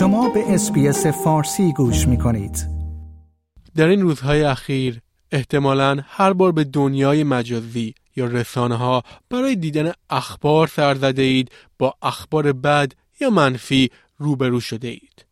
شما به اسپیس فارسی گوش می کنید. در این روزهای اخیر احتمالا هر بار به دنیای مجازی یا رسانه ها برای دیدن اخبار سر زده اید با اخبار بد یا منفی روبرو شده اید.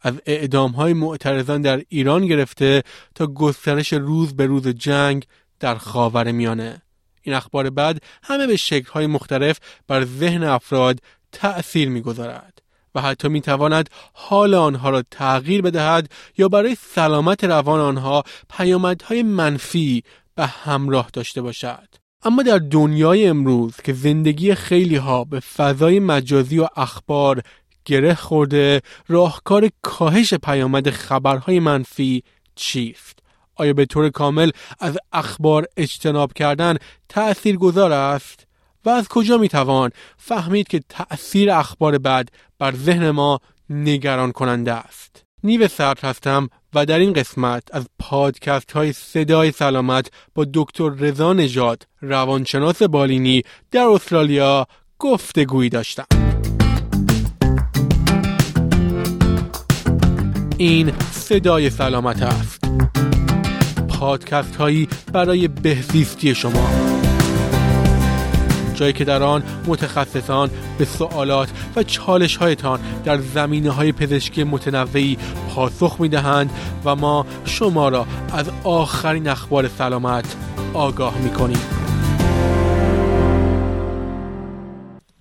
از اعدام های معترضان در ایران گرفته تا گسترش روز به روز جنگ در خاور میانه. این اخبار بد همه به شکل های مختلف بر ذهن افراد تأثیر می‌گذارد و حتی می تواند حال آنها را تغییر بدهد یا برای سلامت روان آنها پیامدهای منفی به همراه داشته باشد. اما در دنیای امروز که زندگی خیلی ها به فضای مجازی و اخبار گره خورده راهکار کاهش پیامد خبرهای منفی چیست؟ آیا به طور کامل از اخبار اجتناب کردن تأثیر گذار است؟ و از کجا می توان فهمید که تأثیر اخبار بد بر ذهن ما نگران کننده است؟ نیو سرد هستم و در این قسمت از پادکست های صدای سلامت با دکتر رضا نژاد روانشناس بالینی در استرالیا گفتگویی داشتم. این صدای سلامت است. پادکست هایی برای بهزیستی شما جایی که در آن متخصصان به سوالات و چالش هایتان در زمینه های پزشکی متنوعی پاسخ می دهند و ما شما را از آخرین اخبار سلامت آگاه می کنیم.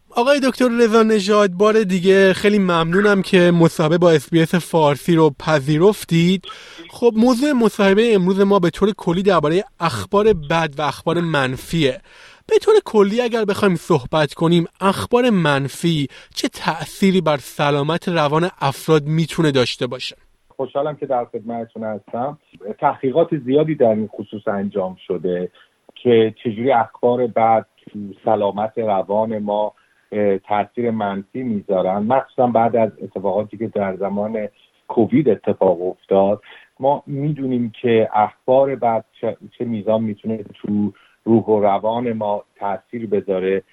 آقای دکتر رضا نژاد بار دیگه خیلی ممنونم که مصاحبه با اسپیس فارسی رو پذیرفتید خب موضوع مصاحبه امروز ما به طور کلی درباره اخبار بد و اخبار منفیه به طور کلی اگر بخوایم صحبت کنیم اخبار منفی چه تأثیری بر سلامت روان افراد می‌تونه داشته باشه؟ خوشحالم که در خدمتتون هستم. تحقیقات زیادی در این خصوص انجام شده که چجوری اخبار بعد تو سلامت روان ما تاثیر منفی می‌ذارن. مخصوصا بعد از اتفاقاتی که در زمان کووید اتفاق افتاد ما می‌دونیم که اخبار بعد چه میزان می‌تونه تو روح و روان ما تاثیر بذاره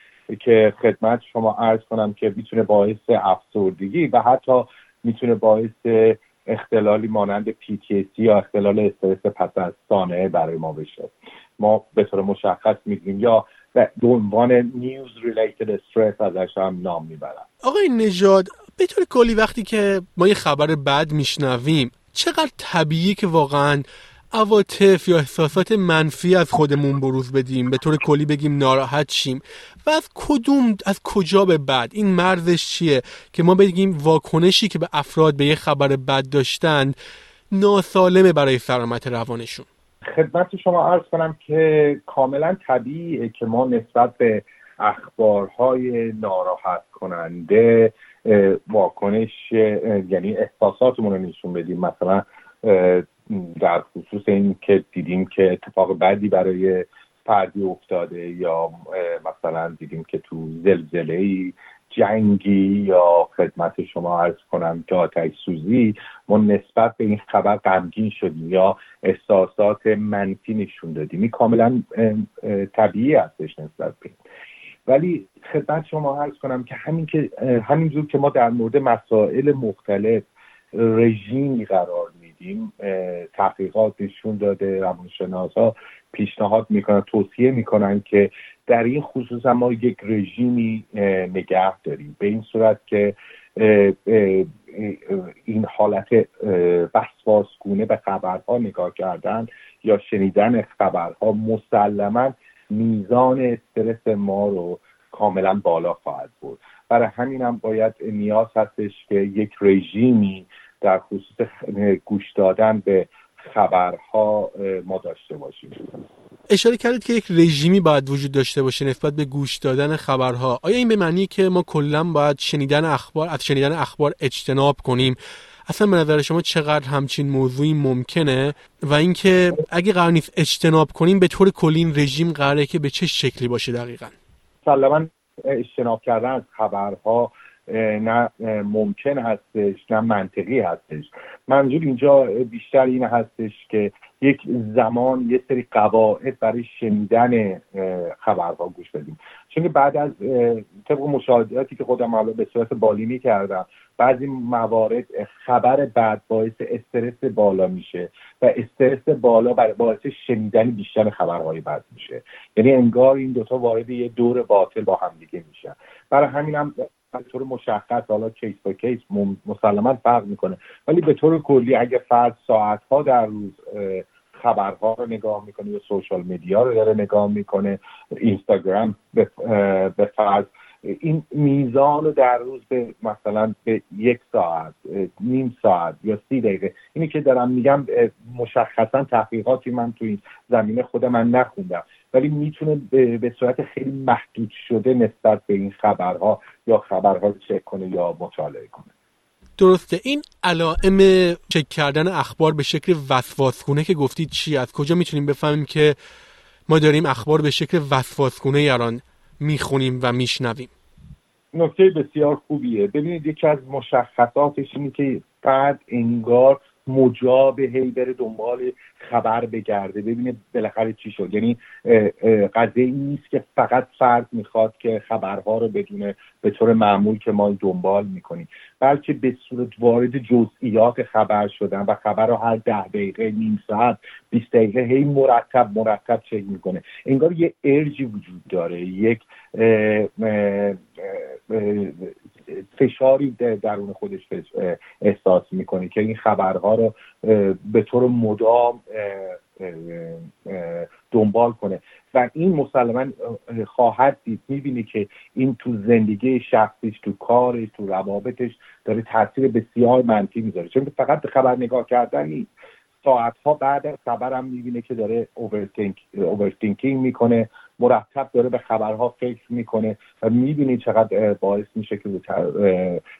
که خدمت شما عرض کنم که می‌تونه باعث افسردگی و حتی می‌تونه باعث اختلالی مانند PTSD یا اختلال استرس پس از سانحه برای ما بشه. ما به طور مشخص می‌دونیم یا به عنوان نیوز ریلیتد استرس ازش هم نام می‌برن آقای نژاد به طور کلی وقتی که ما یه خبر بد میشنویم چقدر طبیعی که واقعا عواطف یا احساسات منفی از خودمون بروز بدیم. به طور کلی بگیم ناراحت شیم. و از کدوم از کجا به بعد؟ این مرزش چیه؟ که ما بگیم واکنشی که به افراد به یه خبر بد داشتند ناسالمه برای سلامت روانشون. خدمت شما عرض کنم که کاملا طبیعیه که ما نسبت به اخبارهای ناراحت کننده واکنش یعنی احساساتمون رو نشون بدیم. مثلا در خصوص این که دیدیم که اتفاق بدی برای فردی افتاده یا مثلا دیدیم که تو زلزله ای جنگی یا خدمت شما عرض کنم که آتش سوزی ما نسبت به این خبر غمگین شدیم یا احساسات منفی نشون دادیم. این کاملا طبیعی هستش نسبت به ولی خدمت شما عرض کنم که همین که همینجور که ما در مورد مسائل مختلف رژیمی قرار میدیم تحقیقات نشون داده روانشناس ها پیشنهاد می‌کنن توصیه می‌کنن که در این خصوص ما یک رژیمی نگه داریم. به این صورت که این حالت وسواسگونه به خبرها نگاه کردن یا شنیدن خبرها مسلما میزان استرس ما رو کاملا بالا خواهد بود برای همین هم باید نیاز هستش که یک رژیمی در خصوص گوش دادن به خبرها ما داشته باشیم. اشاره کردید که یک رژیمی باید وجود داشته باشه نسبت به گوش دادن خبرها. آیا این به معنی که ما کلا باید شنیدن اخبار از شنیدن اخبار اجتناب کنیم؟ اصلا به نظر شما چقدر همچین موضوعی ممکنه؟ و اینکه اگه قرار نیست اجتناب کنیم به طور کلی این رژیم قراره که به چه شکلی باشه دقیقا؟ مسلما اجتناب کردن از خبرها نه ممکن هستش نه منطقی هستش. منظور اینجا بیشتر این هستش که یک زمان یه سری قواعد برای شنیدن خبرها گوش بدیم. چون بعد از طبق مشاهداتی که خودم حالا به صورت بالینی کردم بعضی موارد خبر بعد باعث استرس بالا میشه و استرس بالا باعث شنیدن بیشتر خبرهای بعد میشه. یعنی انگار این دوتا وارد یه دور باطل با هم دیگه میشن. برای همینم به طور مشخص حالا کیس با کیس مسلما فرق می‌کنه. ولی به طور کلی اگه فرد ساعت ها در روز خبرها رو نگاه می‌کنه یا سوشال میدیا رو داره نگاه می‌کنه اینستاگرام به فرض این میزان رو در روز به مثلا به یک ساعت نیم ساعت یا سی دقیقه اینی که دارم میگم مشخصا تحقیقاتی من تو این زمینه خودم من نخوندم. ولی می‌تونه به صورت خیلی محدود شده نسبت به این خبرها یا خبرها رو چک کنه یا مطالعه کنه. درسته. این علائم چک کردن اخبار به شکل وسواسگونه که گفتید چی از کجا می‌تونیم بفهمیم که ما داریم اخبار به شکل وسواسگونه یاران می‌خونیم و میشنویم؟ نکته بسیار خوبیه. ببینید یکی از مشخصاتش اینه که فرد انگار مجاب هی بره دنبال خبر بگرده ببینه بالاخره چی شد. یعنی قضیه این نیست که فقط فرد می‌خواد که خبرها رو بدونه به طور معمول که ما دنبال می‌کنیم بلکه به صورت وارد جزئیات خبر شدن و خبر رو هر ده دقیقه نیم ساعت بیست دقیقه هی مرتب مرتب چک می‌کنه. انگار یه ارجی وجود داره یک فشاری درون خودش احساس می‌کنه که این خبرها رو به طور مدام دنبال کنه. و این مسلما خواهد دید. می‌بینی که این تو زندگی شخصیش تو کارش تو روابطش داره تاثیر بسیار منفی می‌ذاره. چون فقط به خبر نگاه کردن نیست. ساعتها بعد از خبرم می‌بینه که داره اوورتینکینگ می‌کنه. مرتب داره به خبرها فکر می‌کنه و می‌بینی چقدر باعث میشه که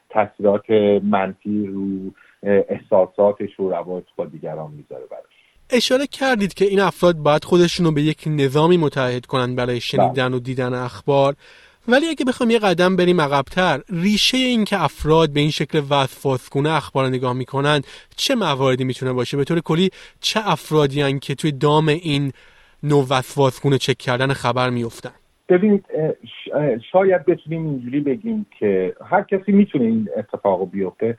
تاثیرات منفی رو احساساتش رو روابط با دیگران می‌ذاره براش. اشاره کردید که این افراد باید خودشون رو به یک نظامی متحد کنند برای شنیدن و دیدن اخبار. ولی اگه بخوام یه قدم بریم عقبتر ریشه این که افراد به این شکل وسواسگونه اخبار نگاه می‌کنند چه مواردی می‌تونه باشه؟ به طور کلی چه افرادی که توی دام این نوع وسواسگونه چک کردن خبر میفتن ببینید شاید بتونیم اینجوری بگیم که هر کسی می‌تونه این اتفاق بیفته.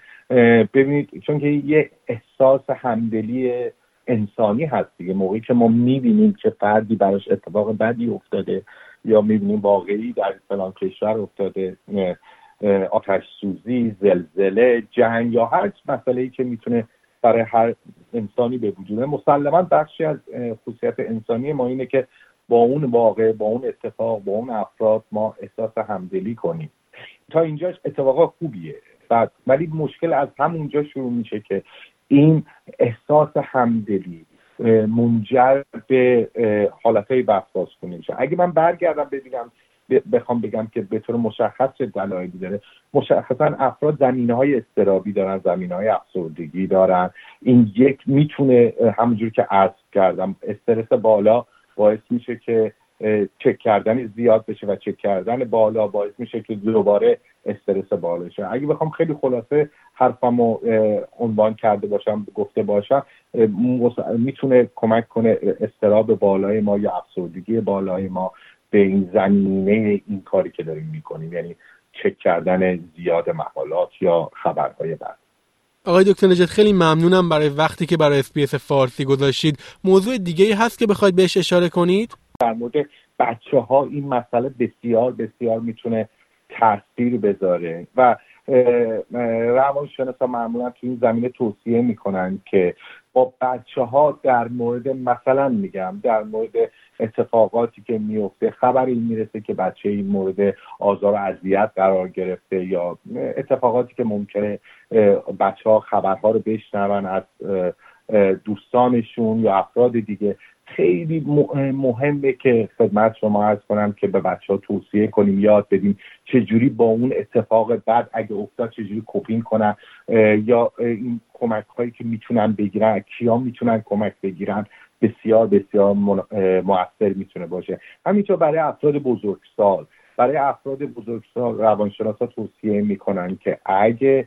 ببینید چون که یه احساس همدلی انسانی هست دیگه. موقعی که ما می‌بینیم که فردی براش اتفاق بدی افتاده یا می‌بینیم واقعی در فلان کشور افتاده آتش سوزی زلزله جنگ یا هر مسئله ای که می‌تونه برای هر انسانی به وجوده مسلما بخشی از خصوصیت انسانی ما اینه که با اون واقع با اون اتفاق با اون افراد ما احساس همدلی کنیم. تا اینجاش اتفاقا خوبیه. بعد ولی مشکل از همونجا شروع میشه که این احساس همدلی منجر به حالتهای وسواس کنی میشه. اگه من برگردم ببینم بخوام بگم که به طور مشخص چه دلایلی داره. مشخصا افراد زمینه های استرابی دارن زمینه های افسردگی دارن. این یک می‌تونه همونجور که عرض کردم استرس بالا باعث میشه که چک کردن زیاد بشه و چک کردن بالا باعث میشه که دوباره استرس بالا شه. اگه بخوام خیلی خلاصه حرفمو عنوان کرده باشم گفته باشم می‌تونه کمک کنه استراب بالای ما یا افسردگی بالای ما. به این زمینه این کاری که داریم می‌کنیم یعنی چک کردن زیاد مقالات یا خبرهای بعد. آقای دکتر نجات خیلی ممنونم برای وقتی که برای اسپیس فارسی گذاشتید. موضوع دیگه هست که بخواید بهش اشاره کنید؟ در مورد بچه ها این مسئله بسیار بسیار می‌تونه تاثیر بذاره و روانشناسا معمولا تو این زمینه توصیه می‌کنن که با بچه ها در مورد مثلا میگم در مورد اتفاقاتی که میفته خبری می‌رسه که بچه این مورد آزار و اذیت قرار گرفته یا اتفاقاتی که ممکنه بچه ها خبرها رو بشنون از دوستانشون یا افراد دیگه. خیلی مهمه که خدمت شما عرض کنم که به بچه ها توصیه کنیم یاد بدیم چجوری با اون اتفاق بعد اگه افتاد چجوری کپین کنن یا این کمک هایی که می‌تونن بگیرن کیا می‌تونن کمک بگیرن. بسیار بسیار موثر می‌تونه باشه. همینطور برای افراد بزرگسال. برای افراد بزرگسال روانشناسا توصیه می‌کنن که اگه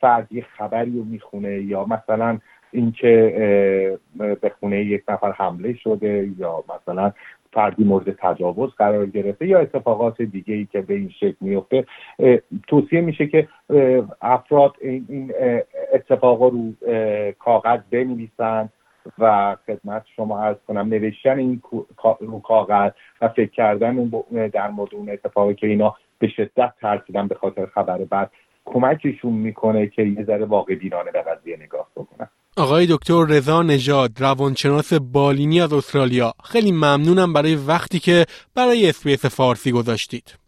فردی خبری رو می‌خونه یا مثلا اینکه به خونه یک نفر حمله شده یا مثلا فردی مورد تجاوز قرار گرفته یا اتفاقات دیگه ای که به این شکل میفته توصیه میشه که افراد این اتفاقا رو کاغذ بنویسن و خدمت شما ارز کنم نوشتن این رو کاغذ و فکر کردن در مورد اون اتفاقی که اینا به شدت ترسیدن به خاطر خبر بعد کمکشون می‌کنه که یه ذره واقع بینانه به قضیه نگاه بکنن. آقای دکتر رضا نژاد روانشناس بالینی از استرالیا. خیلی ممنونم برای وقتی که برای اسپیس فارسی گذاشتید.